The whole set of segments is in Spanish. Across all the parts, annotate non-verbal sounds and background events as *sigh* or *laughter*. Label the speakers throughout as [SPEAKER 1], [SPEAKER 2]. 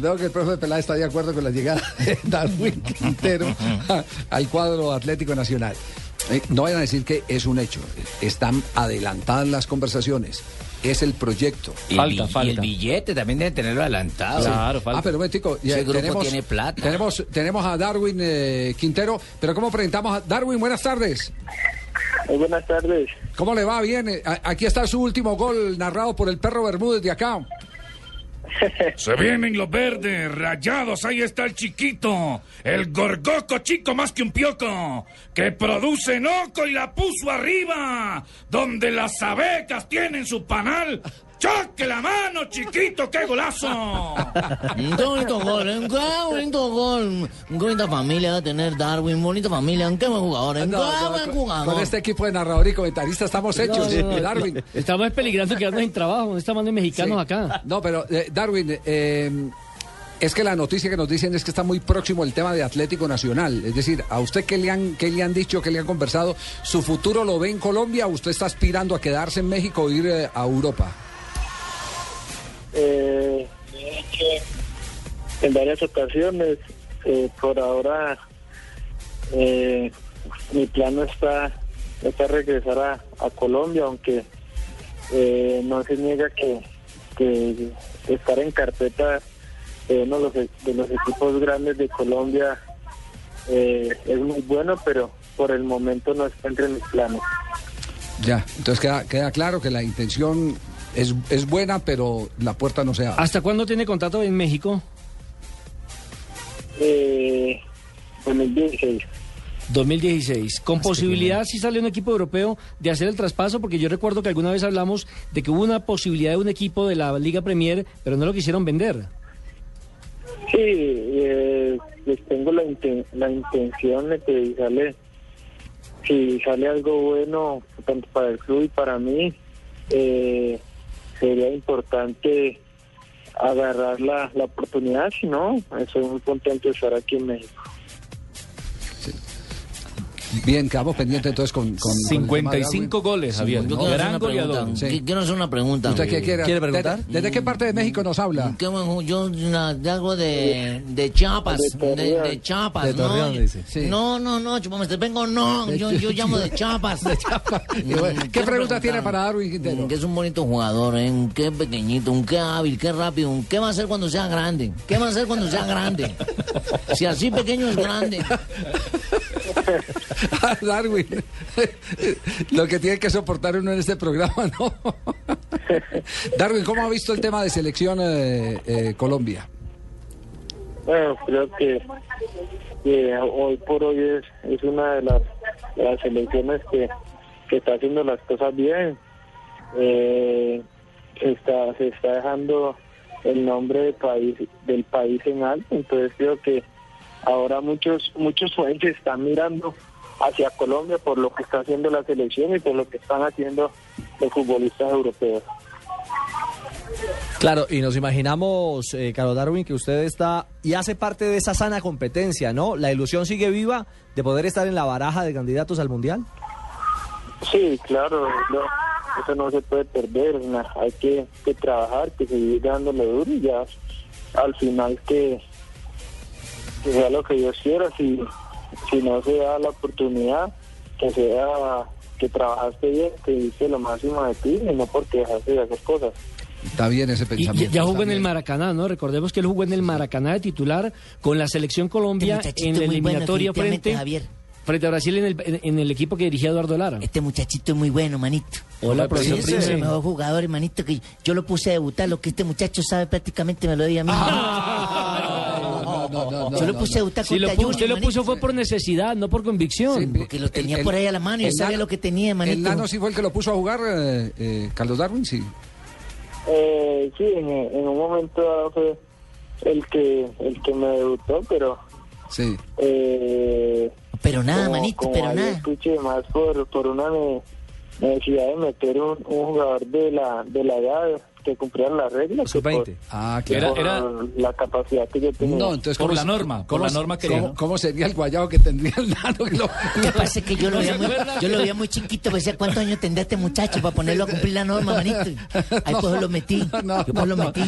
[SPEAKER 1] Creo que el profe Peláez está de acuerdo con la llegada *laughs* de Darwin Quintero al cuadro Atlético Nacional. Eh, no vayan a decir que es un hecho. Están adelantadas las conversaciones. Es el proyecto.
[SPEAKER 2] Y
[SPEAKER 3] Falta,
[SPEAKER 2] el,
[SPEAKER 3] falta.
[SPEAKER 2] y el billete también debe tenerlo adelantado.
[SPEAKER 3] Claro, falta.
[SPEAKER 1] Ah, pero un momentico, ya
[SPEAKER 2] Ese grupo
[SPEAKER 1] tenemos,
[SPEAKER 2] tiene plata.
[SPEAKER 1] Tenemos, tenemos a Darwin eh, Quintero, pero ¿cómo presentamos a Darwin? Buenas tardes.
[SPEAKER 4] Muy buenas tardes.
[SPEAKER 1] ¿Cómo le va? Bien. Eh, Aquí está su último gol narrado por el perro Bermúdez de acá.
[SPEAKER 5] Se vienen los verdes, rayados, ahí está el chiquito, el gorgoco chico más que un pioco, que produce noco y la puso arriba, donde las abecas tienen su panal. ¡Choque la mano, chiquito, qué golazo!
[SPEAKER 2] Un qué bonito gol, ¿eh? qué bonito gol. Qué bonita familia va a tener Darwin, bonita familia, qué buen jugador.
[SPEAKER 1] No,
[SPEAKER 2] qué
[SPEAKER 1] no,
[SPEAKER 2] buen
[SPEAKER 1] con,
[SPEAKER 2] jugador.
[SPEAKER 1] con este equipo de narrador y comentarista estamos hechos,
[SPEAKER 3] No, no, no.
[SPEAKER 1] eh, Darwin.
[SPEAKER 3] Estamos peligrando quedarnos sin trabajo. Estamos de mexicanos
[SPEAKER 1] Sí.
[SPEAKER 3] acá.
[SPEAKER 1] No, pero eh, Darwin, eh, es que la noticia que nos dicen es que está muy próximo el tema de Atlético Nacional. Es decir, ¿a usted qué le han, qué le han dicho, qué le han conversado? ¿Su futuro lo ve en Colombia o usted está aspirando a quedarse en México o ir eh, a Europa?
[SPEAKER 4] En varias ocasiones, eh, por ahora, eh, mi plan está, está regresar a, Colombia, aunque eh, no se niega que, estar en carpeta de uno de los, e- de los equipos grandes de Colombia es muy bueno, pero por el momento no está entre mis planes.
[SPEAKER 1] Ya, entonces queda, queda claro que la intención es, es buena, pero la puerta no se abre.
[SPEAKER 3] ¿Hasta cuándo tiene contrato en México?
[SPEAKER 4] Eh, 2016.
[SPEAKER 3] 2016. Con posibilidad, si sale un equipo europeo, de hacer el traspaso, porque yo recuerdo que alguna vez hablamos de que hubo una posibilidad de un equipo de la Liga Premier, pero no lo quisieron vender.
[SPEAKER 4] Sí, eh, pues tengo la, inten- la intención de que sale, si sale algo bueno, tanto para el club y para mí, eh, sería importante agarrar la, la oportunidad, si no, estoy muy contento de estar aquí en México.
[SPEAKER 1] Bien, quedamos pendientes entonces con... con- con el tema de
[SPEAKER 6] 55 goles, Javier.
[SPEAKER 2] Yo quiero hacer
[SPEAKER 6] Gran
[SPEAKER 2] una pregunta.
[SPEAKER 6] goleador.
[SPEAKER 1] Sí.
[SPEAKER 2] Qui- Quiero hacer una pregunta.
[SPEAKER 1] ¿Usted qué quiere?
[SPEAKER 6] ¿Quiere preguntar?
[SPEAKER 1] ¿Desde, desde qué parte de México nos habla?
[SPEAKER 2] Qué buen ju- yo na- de algo de, de Chiapas,
[SPEAKER 4] De
[SPEAKER 2] de, de Chiapas,
[SPEAKER 6] De
[SPEAKER 2] no,
[SPEAKER 6] Torreón,
[SPEAKER 2] yo-
[SPEAKER 6] dice.
[SPEAKER 1] Sí.
[SPEAKER 2] no, no, no, chupame, vengo, no, yo, yo llamo de Chiapas. *laughs*
[SPEAKER 1] Y bueno,
[SPEAKER 2] Mm,
[SPEAKER 1] ¿Qué pregunta tiene para Darwin Quintero?
[SPEAKER 2] mm, Que es un bonito jugador, ¿eh? un qué pequeñito, un qué hábil, qué rápido, un qué va a hacer cuando sea grande, qué va a hacer cuando sea grande. Si así pequeño es grande. *laughs* *laughs*
[SPEAKER 1] Darwin, lo que tiene que soportar uno en este programa, ¿no? *laughs* Darwin, ¿cómo ha visto el tema de selección eh, eh, Colombia?
[SPEAKER 4] Bueno, creo que, hoy por hoy es, es una de las, de selecciones que, está haciendo las cosas bien. Eh, está, se está dejando el nombre del país, del país en alto, entonces creo que ahora muchos muchos jóvenes están mirando hacia Colombia por lo que está haciendo la selección y por lo que están haciendo los futbolistas europeos.
[SPEAKER 6] Claro, y nos imaginamos, eh, Carlos Darwin, que usted está y hace parte de esa sana competencia, ¿no? La ilusión sigue viva de poder estar en la baraja de candidatos al Mundial.
[SPEAKER 4] Sí, claro, no, eso no se puede perder, hay que, que trabajar, que seguir dándole duro y ya al final que, que sea lo que Dios quiera, si, si no se da la oportunidad, que sea que trabajaste bien, que hiciste lo máximo de ti y no porque dejaste de hacer cosas.
[SPEAKER 1] Está bien ese
[SPEAKER 3] Y
[SPEAKER 1] pensamiento.
[SPEAKER 3] ya, ya jugó en el. Maracaná, ¿no? Recordemos que él jugó en el Maracaná de titular con la selección Colombia
[SPEAKER 2] Este muchachito
[SPEAKER 3] en la
[SPEAKER 2] bueno,
[SPEAKER 3] eliminatoria
[SPEAKER 2] definitivamente,
[SPEAKER 3] frente,
[SPEAKER 2] Javier.
[SPEAKER 3] frente a Brasil en el, en, el equipo que dirigía Eduardo Lara.
[SPEAKER 2] Este muchachito es muy bueno, manito.
[SPEAKER 3] Hola,
[SPEAKER 2] Sí,
[SPEAKER 3] profesor
[SPEAKER 2] es
[SPEAKER 3] Prince.
[SPEAKER 2] el mejor jugador, hermanito, que yo lo puse a debutar. Lo que este muchacho sabe prácticamente me lo di a mí.
[SPEAKER 1] No, *laughs* no, no, no,
[SPEAKER 2] yo lo puse a debutar
[SPEAKER 3] Si lo pu-
[SPEAKER 2] Junior,
[SPEAKER 3] usted lo puso fue por necesidad, no por convicción.
[SPEAKER 1] Sí,
[SPEAKER 2] Porque lo tenía por ahí a la mano y yo sabía lo que tenía, manito.
[SPEAKER 1] El nano sí fue el que lo puso a jugar, eh, eh, Carlos Darwin, sí.
[SPEAKER 4] Eh, sí, en, en un momento dado fue el que, el que me debutó, pero...
[SPEAKER 1] Sí.
[SPEAKER 4] Eh,
[SPEAKER 2] Pero nada,
[SPEAKER 4] como-
[SPEAKER 2] manito,
[SPEAKER 4] como
[SPEAKER 2] pero nada.
[SPEAKER 4] escuché más por, por una ne- necesidad de meter un, un jugador de la de la edad que cumplieran las reglas. que
[SPEAKER 6] Sub-20.
[SPEAKER 4] por-
[SPEAKER 1] Ah,
[SPEAKER 4] que
[SPEAKER 1] claro.
[SPEAKER 5] Era-
[SPEAKER 4] por
[SPEAKER 5] era-
[SPEAKER 4] la capacidad que yo tenía.
[SPEAKER 1] No, entonces,
[SPEAKER 5] Por
[SPEAKER 1] ¿cómo
[SPEAKER 5] la norma, por
[SPEAKER 1] cómo
[SPEAKER 5] la norma que
[SPEAKER 1] ¿cómo, cómo sería el guayabo que tendría el nano? que *laughs* lo-
[SPEAKER 2] que pasa es que yo lo veía *laughs* muy, yo lo veía muy chiquito, decía, ¿cuántos años tendrá este muchacho para ponerlo a cumplir la norma, manito? Ahí pues lo metí,
[SPEAKER 1] No,
[SPEAKER 2] yo
[SPEAKER 1] no,
[SPEAKER 2] pues lo
[SPEAKER 1] no.
[SPEAKER 2] metí.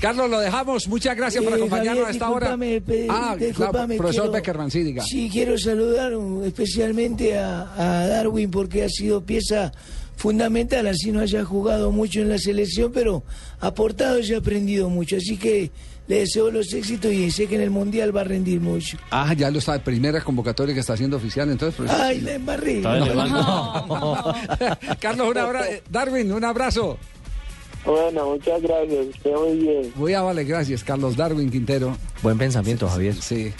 [SPEAKER 1] Carlos, lo dejamos. Muchas gracias por
[SPEAKER 7] Eh,
[SPEAKER 1] acompañarnos
[SPEAKER 7] Javier,
[SPEAKER 1] a esta hora.
[SPEAKER 7] pe-
[SPEAKER 1] Ah, claro,
[SPEAKER 7] discúlpame,
[SPEAKER 1] profesor
[SPEAKER 7] quiero-
[SPEAKER 1] Beckerman, sí, diga.
[SPEAKER 7] Sí, quiero saludar uh, especialmente a, a Darwin porque ha sido pieza fundamental, así no haya jugado mucho en la selección, pero ha aportado y ha aprendido mucho. Así que le deseo los éxitos y sé que en el Mundial va a rendir mucho.
[SPEAKER 1] Ah, ya lo está, primera convocatoria que está haciendo oficial, entonces. profesor.
[SPEAKER 7] Ay, la embarré.
[SPEAKER 5] Está elevando. *laughs*
[SPEAKER 1] Carlos, un abrazo. Darwin, un abrazo.
[SPEAKER 4] Bueno, muchas gracias. Esté muy bien.
[SPEAKER 1] Muy amable, gracias, Carlos Darwin Quintero.
[SPEAKER 6] Buen pensamiento, Javier.
[SPEAKER 1] Sí.